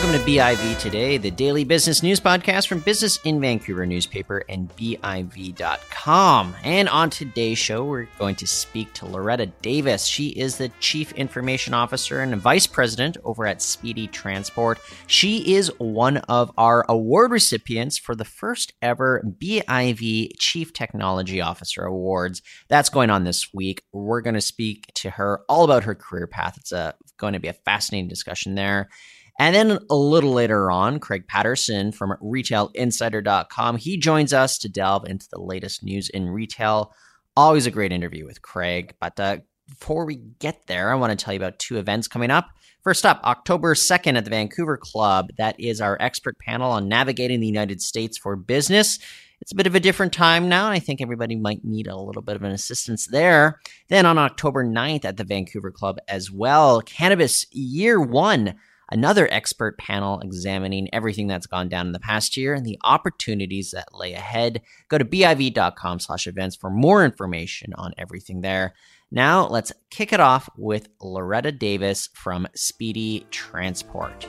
Welcome to BIV Today, the daily business news podcast from Business in Vancouver newspaper and BIV.com. And on today's show, we're going to speak to Loretta Davis. She is the Chief Information Officer and Vice President over at Speedy Transport. She is one of our award recipients for the first ever BIV Chief Technology Officer Awards. That's going on this week. We're going to speak to her all about her career path. It's a, going to be a fascinating discussion there. And then a little later on, Craig Patterson from retailinsider.com, he joins us to delve into the latest news in retail. Always a great interview with Craig. But uh, before we get there, I want to tell you about two events coming up. First up, October 2nd at the Vancouver Club. That is our expert panel on navigating the United States for business. It's a bit of a different time now. and I think everybody might need a little bit of an assistance there. Then on October 9th at the Vancouver Club as well, Cannabis Year One another expert panel examining everything that's gone down in the past year and the opportunities that lay ahead. Go to biv.com slash events for more information on everything there. Now let's kick it off with Loretta Davis from Speedy Transport.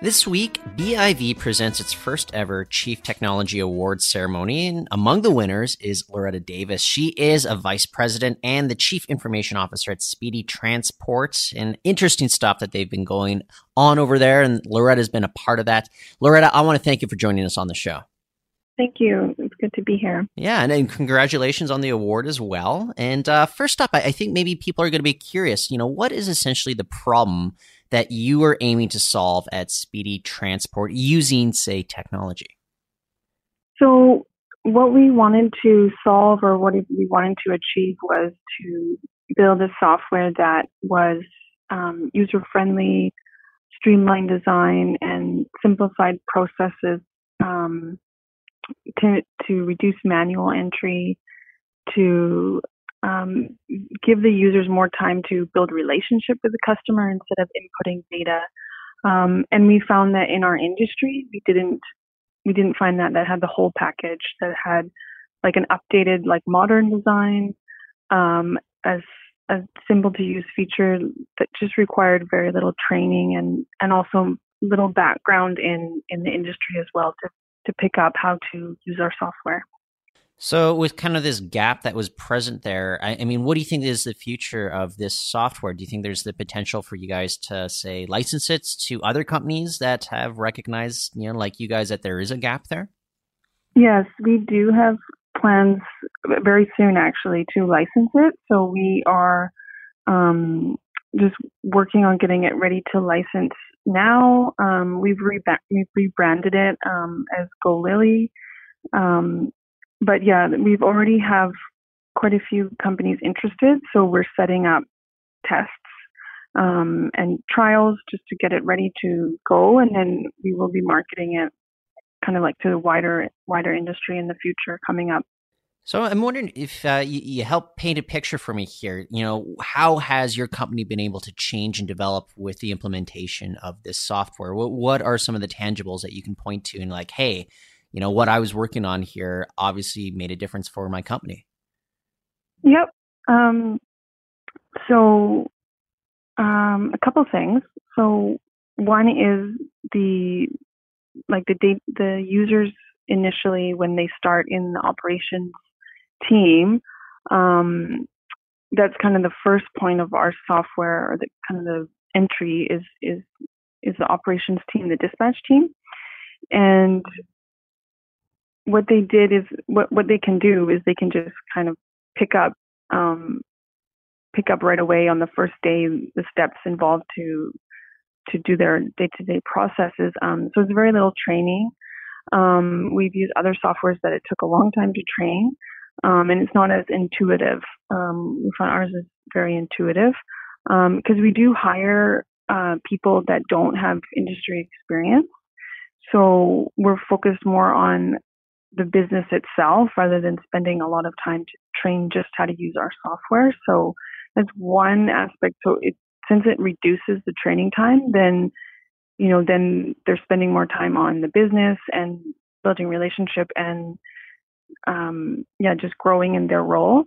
This week, BIV presents its first ever Chief Technology Awards ceremony, and among the winners is Loretta Davis. She is a vice president and the chief information officer at Speedy Transport, and interesting stuff that they've been going on over there, and Loretta's been a part of that. Loretta, I want to thank you for joining us on the show. Thank you. It's good to be here. Yeah, and, and congratulations on the award as well. And uh, first up, I, I think maybe people are going to be curious. You know, what is essentially the problem that you are aiming to solve at Speedy Transport using, say, technology? So, what we wanted to solve or what we wanted to achieve was to build a software that was um, user friendly, streamlined design, and simplified processes um, to, to reduce manual entry, to um, give the users more time to build relationship with the customer instead of inputting data. Um, and we found that in our industry, we didn't we didn't find that that had the whole package that had like an updated like modern design, um, as a simple to use feature that just required very little training and and also little background in in the industry as well to to pick up how to use our software. So, with kind of this gap that was present there, I, I, mean, what do you think is the future of this software? Do you think there's the potential for you guys to say license it to other companies that have recognized, you know, like you guys, that there is a gap there? Yes, we do have plans very soon, actually, to license it. So we are um, just working on getting it ready to license now. Um, we've, re- we've rebranded it um, as Go Lily. Um, but yeah, we've already have quite a few companies interested, so we're setting up tests um, and trials just to get it ready to go, and then we will be marketing it kind of like to the wider wider industry in the future coming up. So I'm wondering if uh, you, you, help paint a picture for me here. You know, how has your company been able to change and develop with the implementation of this software? What, what are some of the tangibles that you can point to and like, hey, you know what I was working on here obviously made a difference for my company. Yep. Um, so um, a couple things. So one is the like the date the users initially when they start in the operations team. Um, that's kind of the first point of our software or the kind of the entry is is is the operations team, the dispatch team. And what they did is what what they can do is they can just kind of pick up um, pick up right away on the first day the steps involved to to do their day-to-day processes. Um, so it's very little training. Um, we've used other softwares that it took a long time to train, um, and it's not as intuitive. Um, we find ours is very intuitive because um, we do hire uh, people that don't have industry experience. So we're focused more on the business itself rather than spending a lot of time to train just how to use our software. So that's one aspect. So it, since it reduces the training time, then you know then they're spending more time on the business and building relationship and um, yeah, just growing in their role.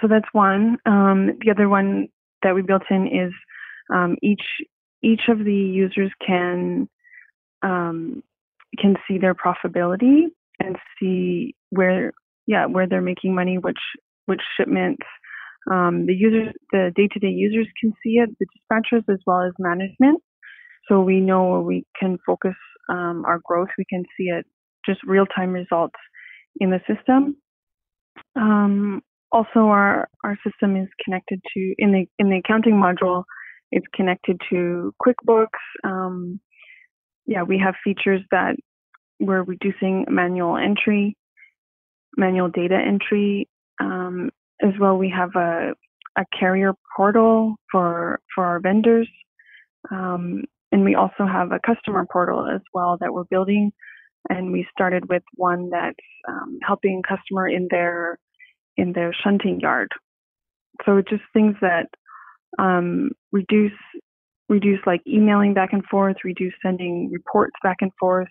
So that's one. Um, the other one that we built in is um, each each of the users can um, can see their profitability and see where yeah where they're making money, which which shipments. Um, the users, the day-to-day users can see it, the dispatchers as well as management. So we know where we can focus um, our growth. We can see it just real-time results in the system. Um, also, our our system is connected to in the in the accounting module. It's connected to QuickBooks. Um, yeah, we have features that we're reducing manual entry, manual data entry. Um, as well, we have a a carrier portal for for our vendors, um, and we also have a customer portal as well that we're building. And we started with one that's um, helping customer in their in their shunting yard. So just things that um, reduce reduce like emailing back and forth, reduce sending reports back and forth,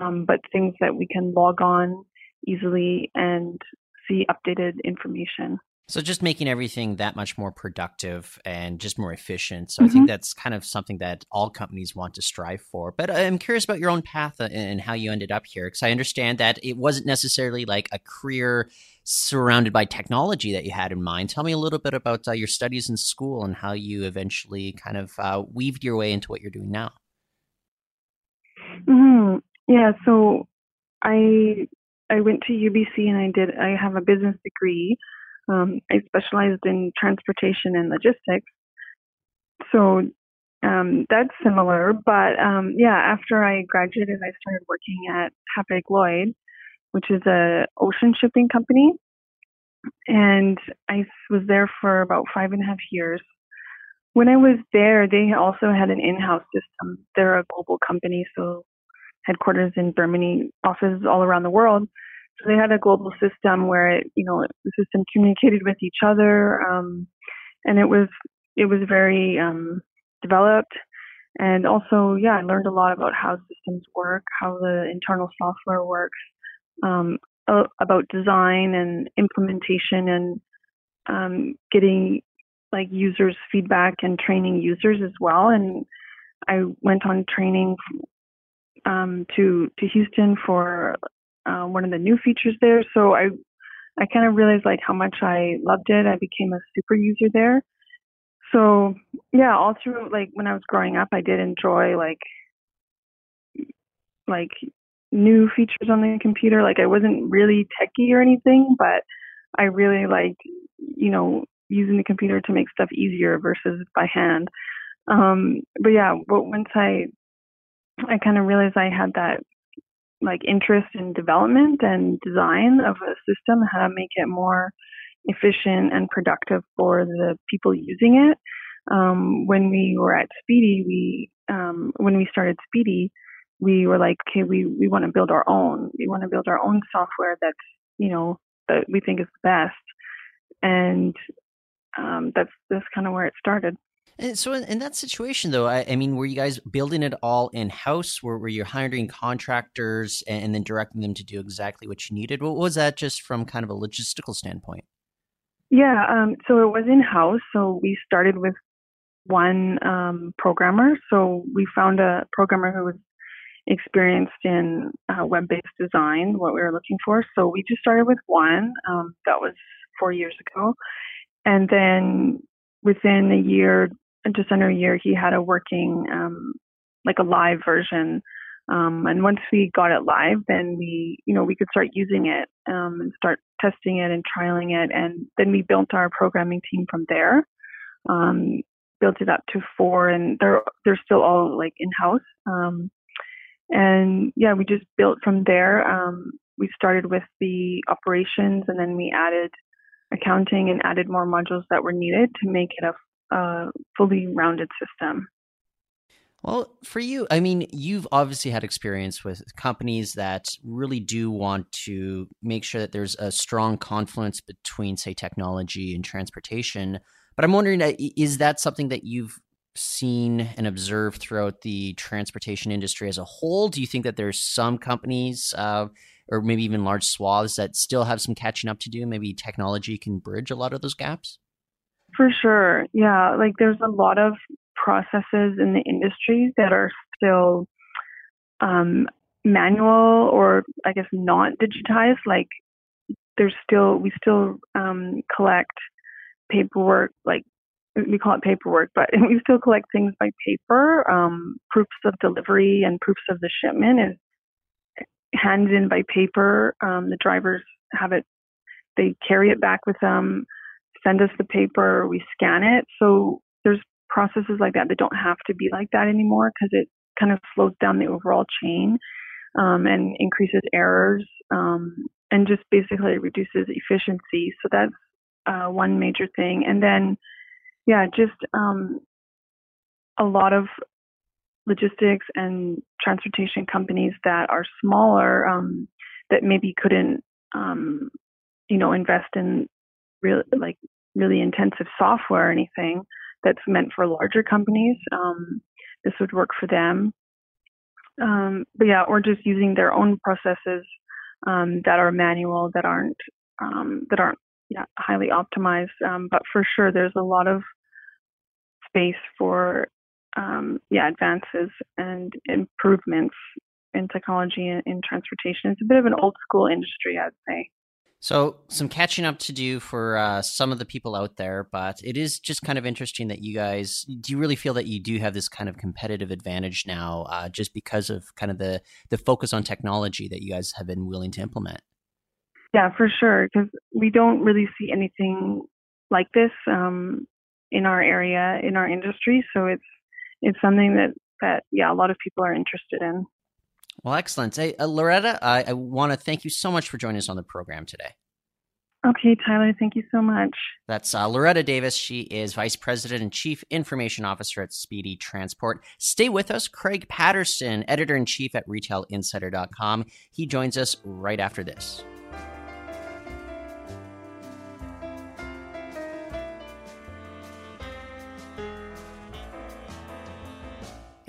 um, but things that we can log on easily and see updated information. So just making everything that much more productive and just more efficient. So mm-hmm. I think mm-hmm. that's kind of something that all companies want to strive for. But I'm curious about your own path and how you ended up here because I understand that it wasn't necessarily like a career surrounded by technology that you had in mind. Tell me a little bit about uh, your studies in school and how you eventually kind of uh, weaved your way into what you're doing now. Mm-hmm. Yeah, so I I went to UBC and I did I have a business degree um, I specialized in transportation and logistics. So um, that's similar. But um, yeah, after I graduated, I started working at Hapag Lloyd, which is a ocean shipping company. And I was there for about five and a half years. When I was there, they also had an in-house system. They're a global company, so headquarters in Germany, offices all around the world. So they had a global system where it, you know the system communicated with each other, um, and it was it was very um, developed. And also, yeah, I learned a lot about how systems work, how the internal software works, um, about design and implementation, and um, getting like users' feedback and training users as well. And I went on training um, to to Houston for uh, one of the new features there. So I I kind of realized like how much I loved it. I became a super user there. So yeah, all through like when I was growing up, I did enjoy like like new features on the computer. Like I wasn't really techy or anything, but I really liked you know using the computer to make stuff easier versus by hand. Um, but yeah, but once I I kind of realized I had that like interest in development and design of a system, how to make it more efficient and productive for the people using it. Um, when we were at Speedy, we um, when we started Speedy, we were like, okay, we we want to build our own. We want to build our own software that's you know that we think is the best, and um, that's that's kind of where it started. And so, in, in that situation, though, I, I, mean, were you guys building it all in house? Were, were you hiring contractors and, and, then directing them to do exactly what you needed? What was that just from kind of a logistical standpoint? Yeah, um, so it was in house. So we started with one um, programmer. So we found a programmer who was experienced in uh, web based design, what we were looking for. So we just started with one. Um, that was four years ago. And then within a year, just under a year, he had a working, um, like a live version. Um, and once we got it live, then we, you know, we could start using it um, and start testing it and trialing it. And then we built our programming team from there. Um, built it up to four, and they're they're still all like in house. Um, and yeah, we just built from there. Um, we started with the operations, and then we added accounting and added more modules that were needed to make it a a fully rounded system. Well, for you, I mean, you've obviously had experience with companies that really do want to make sure that there's a strong confluence between, say, technology and transportation. But I'm wondering, uh, is that something that you've seen and observed throughout the transportation industry as a whole? Do you think that there's some companies uh, or maybe even large swaths that still have some catching up to do? Maybe technology can bridge a lot of those gaps? For sure. Yeah. Like there's a lot of processes in the industry that are still um, manual or I guess not digitized. Like there's still, we still um, collect paperwork, like we call it paperwork, but we still collect things by paper. Um, proofs of delivery and proofs of the shipment is handed in by paper. Um, the drivers have it, they carry it back with them, send us the paper, we scan it. So there's processes like that that don't have to be like that anymore because it kind of slows down the overall chain um, and increases errors um, and just basically reduces efficiency. So that's uh, one major thing. And then, yeah, just um, a lot of logistics and transportation companies that are smaller um, that maybe couldn't, um, you know, invest in real like really intensive software or anything that's meant for larger companies. Um, this would work for them. Um, but yeah, or just using their own processes um, that are manual that aren't um, that aren't yeah, highly optimized. Um, but for sure, there's a lot of space for um, yeah advances and improvements in technology and in transportation. It's a bit of an old school industry, I'd say. So, some catching up to do for uh, some of the people out there, but it is just kind of interesting that you guys do you really feel that you do have this kind of competitive advantage now, uh, just because of kind of the the focus on technology that you guys have been willing to implement. Yeah, for sure, because we don't really see anything like this um, in our area in our industry, so it's it's something that that yeah a lot of people are interested in. Well, excellent. Hey, uh, Loretta, I, I want to thank you so much for joining us on the program today. Okay, Tyler, thank you so much. That's uh, Loretta Davis. She is Vice President and Chief Information Officer at Speedy Transport. Stay with us. Craig Patterson, Editor in Chief at RetailInsider.com. He joins us right after this.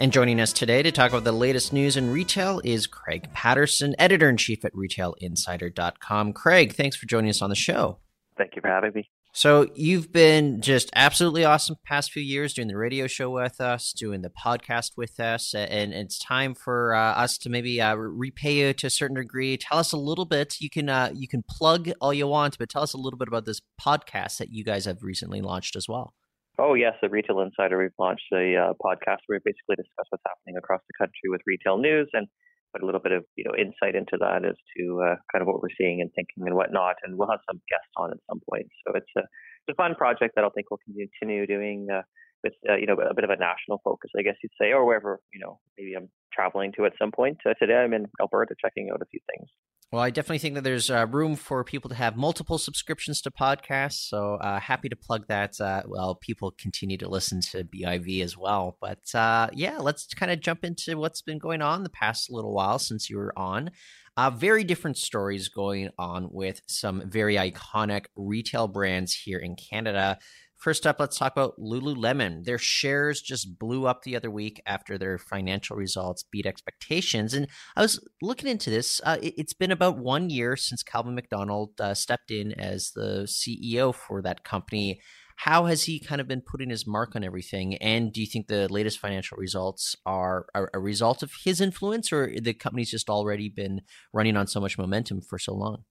And joining us today to talk about the latest news in retail is Craig Patterson, editor in chief at retailinsider.com. Craig, thanks for joining us on the show. Thank you for having me. So, you've been just absolutely awesome past few years doing the radio show with us, doing the podcast with us, and it's time for uh, us to maybe uh, repay you to a certain degree. Tell us a little bit. You can uh, you can plug all you want, but tell us a little bit about this podcast that you guys have recently launched as well. Oh, yes, the Retail Insider. We've launched a uh, podcast where we basically discuss what's happening across the country with retail news and put a little bit of you know insight into that as to uh, kind of what we're seeing and thinking and whatnot. And we'll have some guests on at some point. So it's a, it's a fun project that I think we'll continue doing uh, with uh, you know a bit of a national focus, I guess you'd say, or wherever you know maybe I'm traveling to at some point. Uh, today I'm in Alberta checking out a few things. Well, I definitely think that there's uh, room for people to have multiple subscriptions to podcasts. So uh, happy to plug that. Uh, well, people continue to listen to BIV as well. But uh, yeah, let's kind of jump into what's been going on the past little while since you were on. Uh, very different stories going on with some very iconic retail brands here in Canada. First up, let's talk about Lululemon. Their shares just blew up the other week after their financial results beat expectations. And I was looking into this. Uh, it, has been about one year since Calvin McDonald uh, stepped in as the CEO for that company. How has he kind of been putting his mark on everything? And do you think the latest financial results are a, a result of his influence, or the company's just already been running on so much momentum for so long?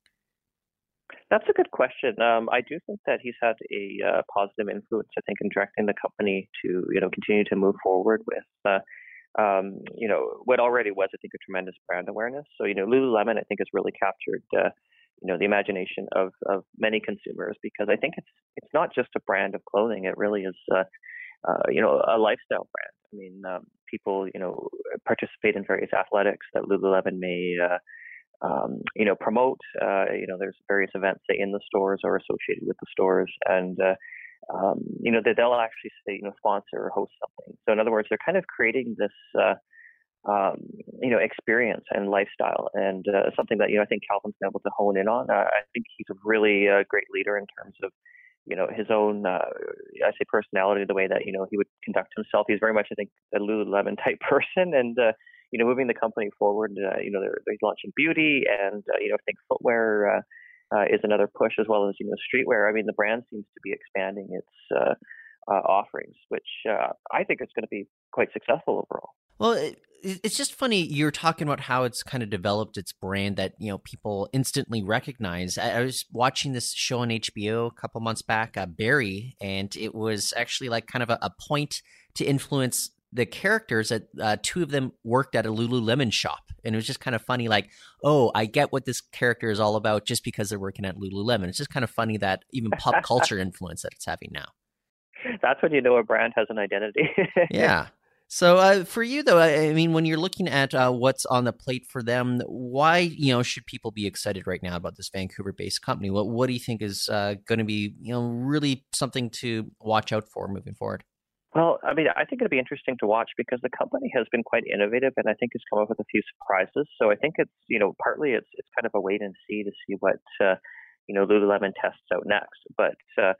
That's a good question. Um, I do think that he's had a uh, positive influence, I think, in directing the company to, you know, continue to move forward with, uh, um, you know, what already was, I think, a tremendous brand awareness. So, you know, Lululemon, I think, has really captured, uh, you know, the imagination of, of many consumers because I think it's it's not just a brand of clothing. It really is, uh, uh, you know, a lifestyle brand. I mean, um, people, you know, participate in various athletics that Lululemon may uh, um, you know, promote. Uh, you know, there's various events say in the stores or associated with the stores, and uh, um, you know they'll actually say you know sponsor or host something. So in other words, they're kind of creating this. Uh, um, you know, experience and lifestyle, and uh, something that you know I think Calvin's been able to hone in on. I think he's a really uh, great leader in terms of you know his own uh, I say personality, the way that you know he would conduct himself. He's very much I think a Lululemon type person, and you know, moving the company forward. Uh, you know, they're, they're launching beauty, and uh, you know, I think footwear uh, uh, is another push as well as you know, streetwear. I mean, the brand seems to be expanding its uh, uh, offerings, which I think is going to be quite successful overall. Well, it, it's just funny you're talking about how it's kind of developed its brand that you know people instantly recognize. I, was watching this show on HBO a couple months back, Barry, and it was actually like kind of a, a point to influence the characters that uh, two of them worked at a Lululemon shop, and it was just kind of funny. Like, oh, I get what this character is all about just because they're working at Lululemon. It's just kind of funny that even pop culture influence that it's having now. That's when you know a brand has an identity. yeah. So uh, for you though, I mean, when you're looking at uh, what's on the plate for them, why you know should people be excited right now about this Vancouver-based company? What what do you think is uh, going to be you know really something to watch out for moving forward? Well, I mean, I think it'll be interesting to watch because the company has been quite innovative, and I think has come up with a few surprises. So I think it's you know partly it's it's kind of a wait and see to see what uh, you know Lululemon tests out next, but uh,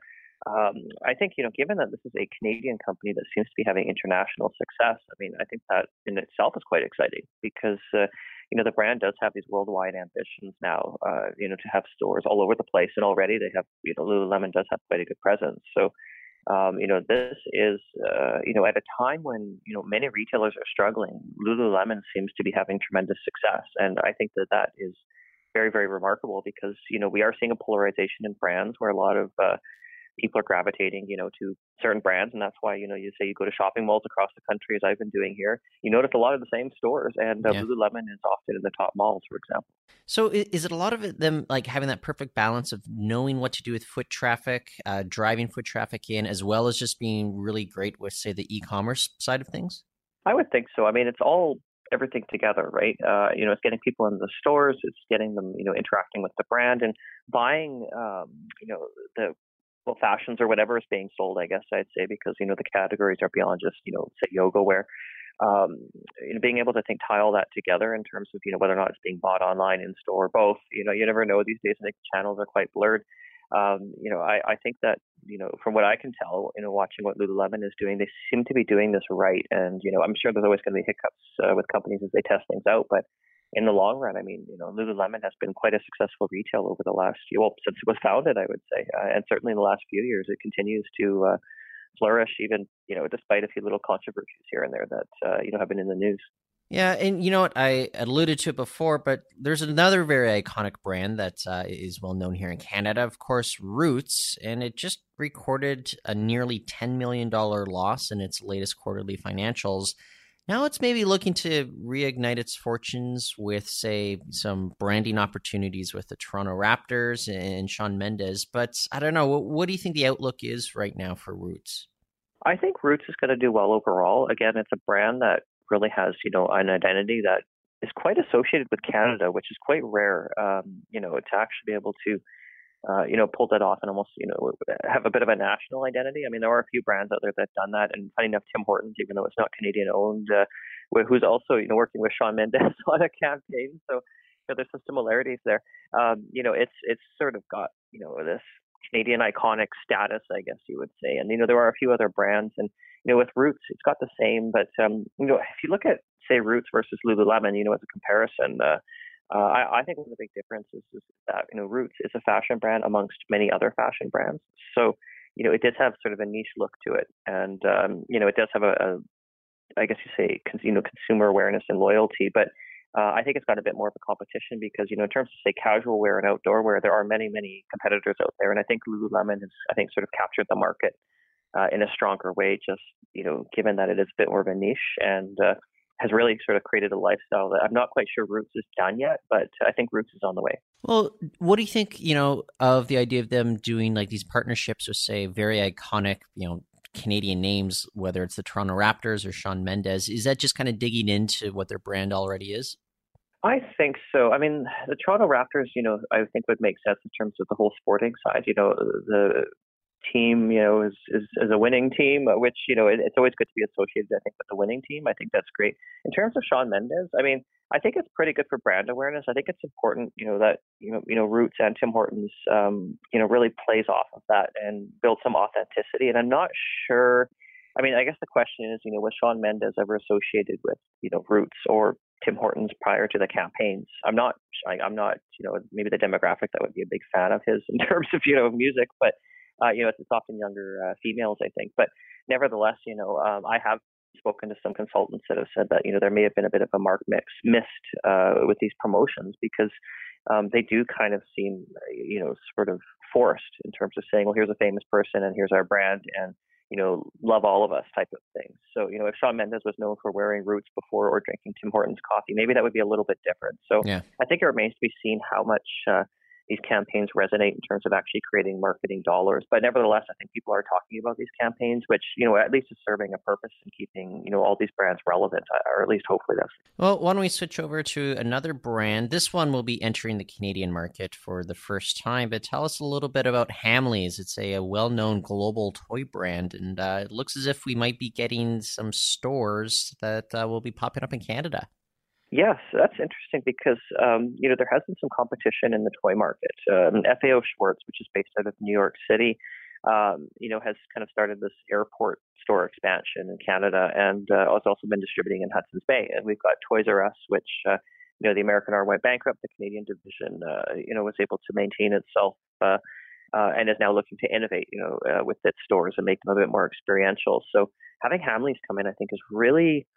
um, I think, you know, given that this is a Canadian company that seems to be having international success, I mean, I think that in itself is quite exciting because, uh, you know, the brand does have these worldwide ambitions now, uh, you know, to have stores all over the place. And already they have, you know, Lululemon does have quite a good presence. So, um, you know, this is, uh, you know, at a time when, you know, many retailers are struggling, Lululemon seems to be having tremendous success. And I think that that is very, very remarkable because, you know, we are seeing a polarization in brands where a lot of, uh, people are gravitating, you know, to certain brands, and that's why you know you say you go to shopping malls across the country, as I've been doing here. You notice a lot of the same stores, and uh, yeah. Lululemon is often in the top malls, for example. So, is it a lot of them like having that perfect balance of knowing what to do with foot traffic, uh, driving foot traffic in, as well as just being really great with, say, the e-commerce side of things? I would think so. I mean, it's all everything together, right? Uh, you know, it's getting people in the stores, it's getting them, you know, interacting with the brand and buying, um, you know, the well, fashions or whatever is being sold, I guess I'd say, because you know the categories are beyond just you know say yoga wear. Um, you know, being able to think tie all that together in terms of you know whether or not it's being bought online, in store, both. You know, you never know these days. I think channels are quite blurred. Um, you know, I, I think that you know from what I can tell, you know, watching what Lululemon is doing, they seem to be doing this right. And you know, I'm sure there's always going to be hiccups uh, with companies as they test things out, but in the long run, I mean, you know, Lululemon has been quite a successful retail over the last year, well, since it was founded, I would say, uh, and certainly in the last few years, it continues to uh, flourish, even you know, despite a few little controversies here and there that uh, you know have been in the news. Yeah, and you know what? I alluded to it before, but there's another very iconic brand that uh, is well known here in Canada, of course, Roots, and it just recorded a nearly $10 million loss in its latest quarterly financials. Now it's maybe looking to reignite its fortunes with, say, some branding opportunities with the Toronto Raptors and Shawn Mendes. But I don't know. What, what do you think the outlook is right now for Roots? I think Roots is going to do well overall. Again, it's a brand that really has, you know, an identity that is quite associated with Canada, which is quite rare. Um, you know, to actually be able to uh, you know, pulled that off and almost, you know, have a bit of a national identity. I mean, there are a few brands out there that have done that, and funny enough, Tim Hortons, even though it's not Canadian owned, uh, who's also, you know, working with Shawn Mendes on a campaign. So, you know, there's some similarities there. Um, you know, it's it's sort of got, you know, this Canadian iconic status, I guess you would say. And you know, there are a few other brands, and you know, with Roots, it's got the same. But um, you know, if you look at say Roots versus Lululemon, you know, as a comparison. Uh, uh, I, I think one of the big differences is that you know Roots is a fashion brand amongst many other fashion brands. So you know it does have sort of a niche look to it, and um, you know it does have a, a I guess you say you know consumer awareness and loyalty, but uh, I think it's got a bit more of a competition because you know in terms of say casual wear and outdoor wear, there are many many competitors out there, and I think Lululemon has I think sort of captured the market uh, in a stronger way, just you know given that it is a bit more of a niche. And uh, has really sort of created a lifestyle that I'm not quite sure Roots is done yet, but I think Roots is on the way. Well, what do you think, you know, of the idea of them doing like these partnerships with say very iconic, you know, Canadian names, whether it's the Toronto Raptors or Shawn Mendes? Is that just kind of digging into what their brand already is? I think so. I mean, the Toronto Raptors, you know, I think would make sense in terms of the whole sporting side. You know, the team, you know, is, is, is a winning team, uh, which, you know, it, it's always good to be associated, I think, with the winning team. I think that's great. In terms of Shawn Mendes, I mean, I think it's pretty good for brand awareness. I think it's important, you know, that, you know, you know, Roots and Tim Hortons, um, you know, really plays off of that and builds some authenticity. And I'm not sure I mean, I guess the question is, you know, was Shawn Mendes ever associated with, you know, Roots or Tim Hortons prior to the campaigns? I'm not, I, I'm not, you know, maybe the demographic that would be a big fan of his in terms of, you know, music, but, uh, you know, it's, it's often younger uh, females, I think. But nevertheless, you know, um, I have spoken to some consultants that have said that, you know, there may have been a bit of a mark mix missed uh, with these promotions because um, they do kind of seem, you know, sort of forced in terms of saying, well, here's a famous person and here's our brand and you know, love all of us type of thing. So, you know, if Shawn Mendes was known for wearing Roots before or drinking Tim Hortons coffee, maybe that would be a little bit different. So, yeah. I think it remains to be seen how much uh, these campaigns resonate in terms of actually creating marketing dollars. But nevertheless, I think people are talking about these campaigns, which you know at least is serving a purpose and keeping you know all these brands relevant, uh, or at least hopefully that's. Well, why don't we switch over to another brand? This one will be entering the Canadian market for the first time. But tell us a little bit about Hamleys. It's a, a well-known global toy brand, and uh, it looks as if we might be getting some stores that uh, will be popping up in Canada. Yes, that's interesting because um, you know there has been some competition in the toy market. Um, FAO Schwarz, which is based out of New York City, um, you know, has kind of started this airport store expansion in Canada, and uh, has also been distributing in Hudson's Bay. And we've got Toys R Us, which uh, you know the American arm went bankrupt. The Canadian division, uh, you know, was able to maintain itself. Uh, uh, and is now looking to innovate, you know, uh, with its stores and make them a bit more experiential. So having Hamleys come in, I think, is really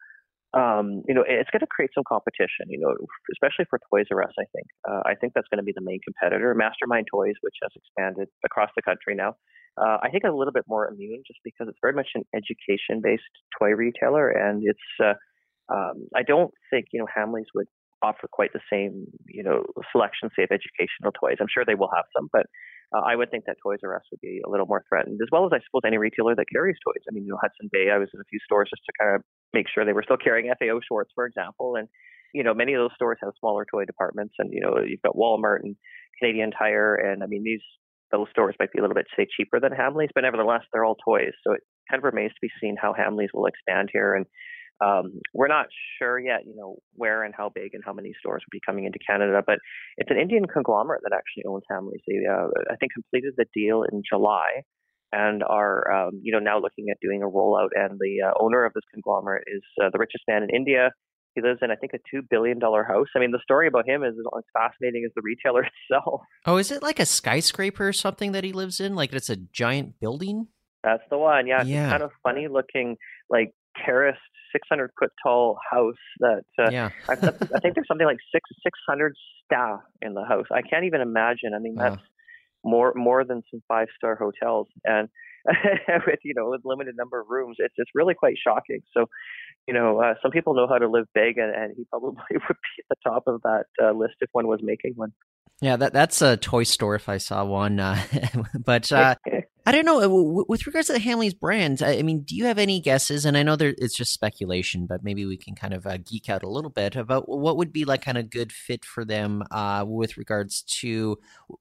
um, you know, it's going to create some competition, you know, especially for Toys R Us, I think. Uh, I think that's going to be the main competitor. Mastermind Toys, which has expanded across the country now, uh, I think is a little bit more immune just because it's very much an education based toy retailer. And it's, uh, um, I don't think, you know, Hamleys would offer quite the same, you know, selection, say, of educational toys. I'm sure they will have some, but uh, I would think that Toys R Us would be a little more threatened, as well as I suppose any retailer that carries toys. I mean, you know, Hudson Bay, I was in a few stores just to kind of make sure they were still carrying FAO Schwarz, for example, and you know, many of those stores have smaller toy departments, and you know, you've got Walmart and Canadian Tire, and I mean, these those stores might be a little bit say cheaper than Hamleys, but nevertheless, they're all toys. So it kind of remains to be seen how Hamleys will expand here, and um, we're not sure yet, you know, where and how big and how many stores will be coming into Canada, but it's an Indian conglomerate that actually owns Hamleys. They, uh, I think, completed the deal in July and are, um, you know, now looking at doing a rollout. And the uh, owner of this conglomerate is uh, the richest man in India. He lives in, I think, a two billion dollar house. I mean, the story about him is as fascinating as the retailer itself. Oh, is it like a skyscraper or something that he lives in? Like it's a giant building? That's the one. Yeah, yeah. kind of funny looking, like terraced 600 foot tall house that uh, yeah. I, I, think there's something like six 600 staff in the house. I can't even imagine. I mean, that's more more than some five star hotels, and with you know with limited number of rooms, it's it's really quite shocking. So, you know, uh, some people know how to live big, and, and he probably would be at the top of that uh, list if one was making one. Yeah, that that's a toy store if I saw one. Uh, but uh, I don't know. Uh, with regards to the Hamleys brands, I mean, do you have any guesses? And I know there, it's just speculation, but maybe we can kind of uh, geek out a little bit about what would be like kind of good fit for them uh, with regards to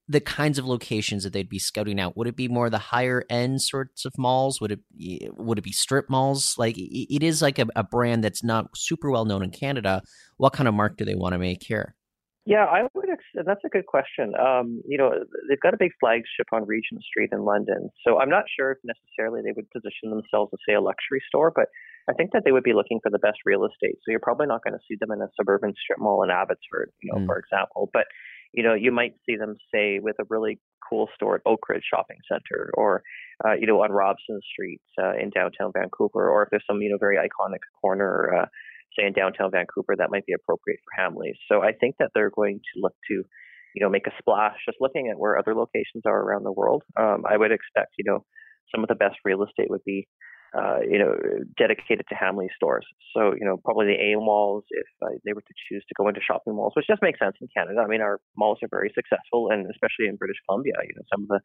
the kinds of locations that they'd be scouting out. Would it be more the higher end sorts of malls? Would it would it be strip malls? Like it is like a, a brand that's not super well known in Canada. What kind of mark do they want to make here? Yeah, I would. That's a good question. Um, you know, they've got a big flagship on Regent Street in London, so I'm not sure if necessarily they would position themselves as say a luxury store, but I think that they would be looking for the best real estate. So you're probably not going to see them in a suburban strip mall in Abbotsford, you know, mm. for example. But you know, you might see them say with a really cool store at Oakridge Shopping Center, or uh, you know, on Robson Street uh, in downtown Vancouver, or if there's some you know very iconic corner. Uh, say in downtown Vancouver, that might be appropriate for Hamleys. So I think that they're going to look to, you know, make a splash. Just looking at where other locations are around the world, um, I would expect, you know, some of the best real estate would be, uh, you know, dedicated to Hamley stores. So you know, probably the A malls if uh, they were to choose to go into shopping malls, which just makes sense in Canada. I mean, our malls are very successful, and especially in British Columbia, you know, some of the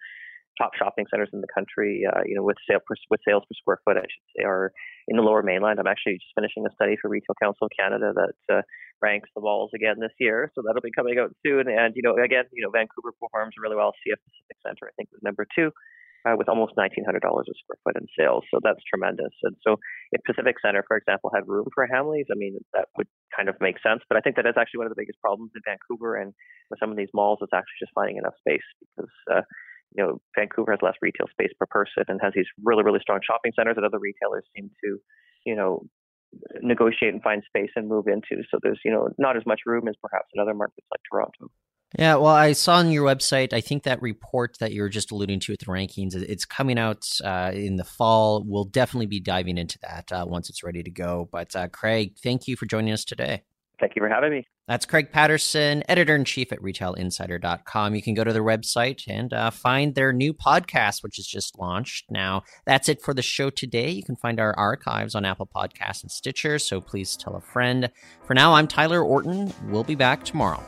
top shopping centers in the country, uh, you know, with sale per, with sales per square foot, I should say, are in the Lower Mainland. I'm actually just finishing a study for Retail Council of Canada that uh, ranks the malls again this year, so that'll be coming out soon. And you know, again, you know, Vancouver performs really well. CF Pacific Center, I think, was number two. Uh, with almost $1,900 a square foot in sales. So that's tremendous. And so if Pacific Center, for example, had room for Hamleys, I mean, that would kind of make sense. But I think that is actually one of the biggest problems in Vancouver and with some of these malls, it's actually just finding enough space because uh, you know, Vancouver has less retail space per person and has these really, really strong shopping centers that other retailers seem to, you know, negotiate and find space and move into. So there's, you know, not as much room as perhaps in other markets like Toronto. Yeah, well, I saw on your website, I think that report that you were just alluding to with the rankings, it's coming out uh, in the fall. We'll definitely be diving into that uh, once it's ready to go. But uh, Craig, thank you for joining us today. Thank you for having me. That's Craig Patterson, editor in chief at retailinsider.com. You can go to their website and uh, find their new podcast, which is just launched. Now, that's it for the show today. You can find our archives on Apple Podcasts and Stitcher, so please tell a friend. For now, I'm Tyler Orton. We'll be back tomorrow.